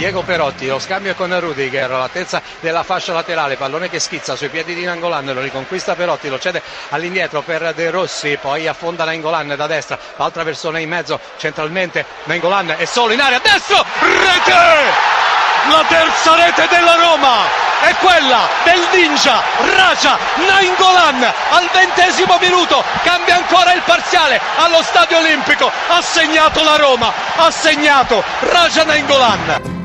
Diego Perotti, lo scambio con Rudiger, all'altezza della fascia laterale, pallone che schizza sui piedi di Nangolan, lo riconquista Perotti, lo cede all'indietro per De Rossi, poi affonda Nangolan da destra, l'altra persona in mezzo centralmente, Nangolan è solo in area, destro, rete! La terza rete della Roma! è quella del ninja Raja Nainggolan al ventesimo minuto cambia ancora il parziale allo stadio olimpico ha segnato la Roma ha segnato Raja Nainggolan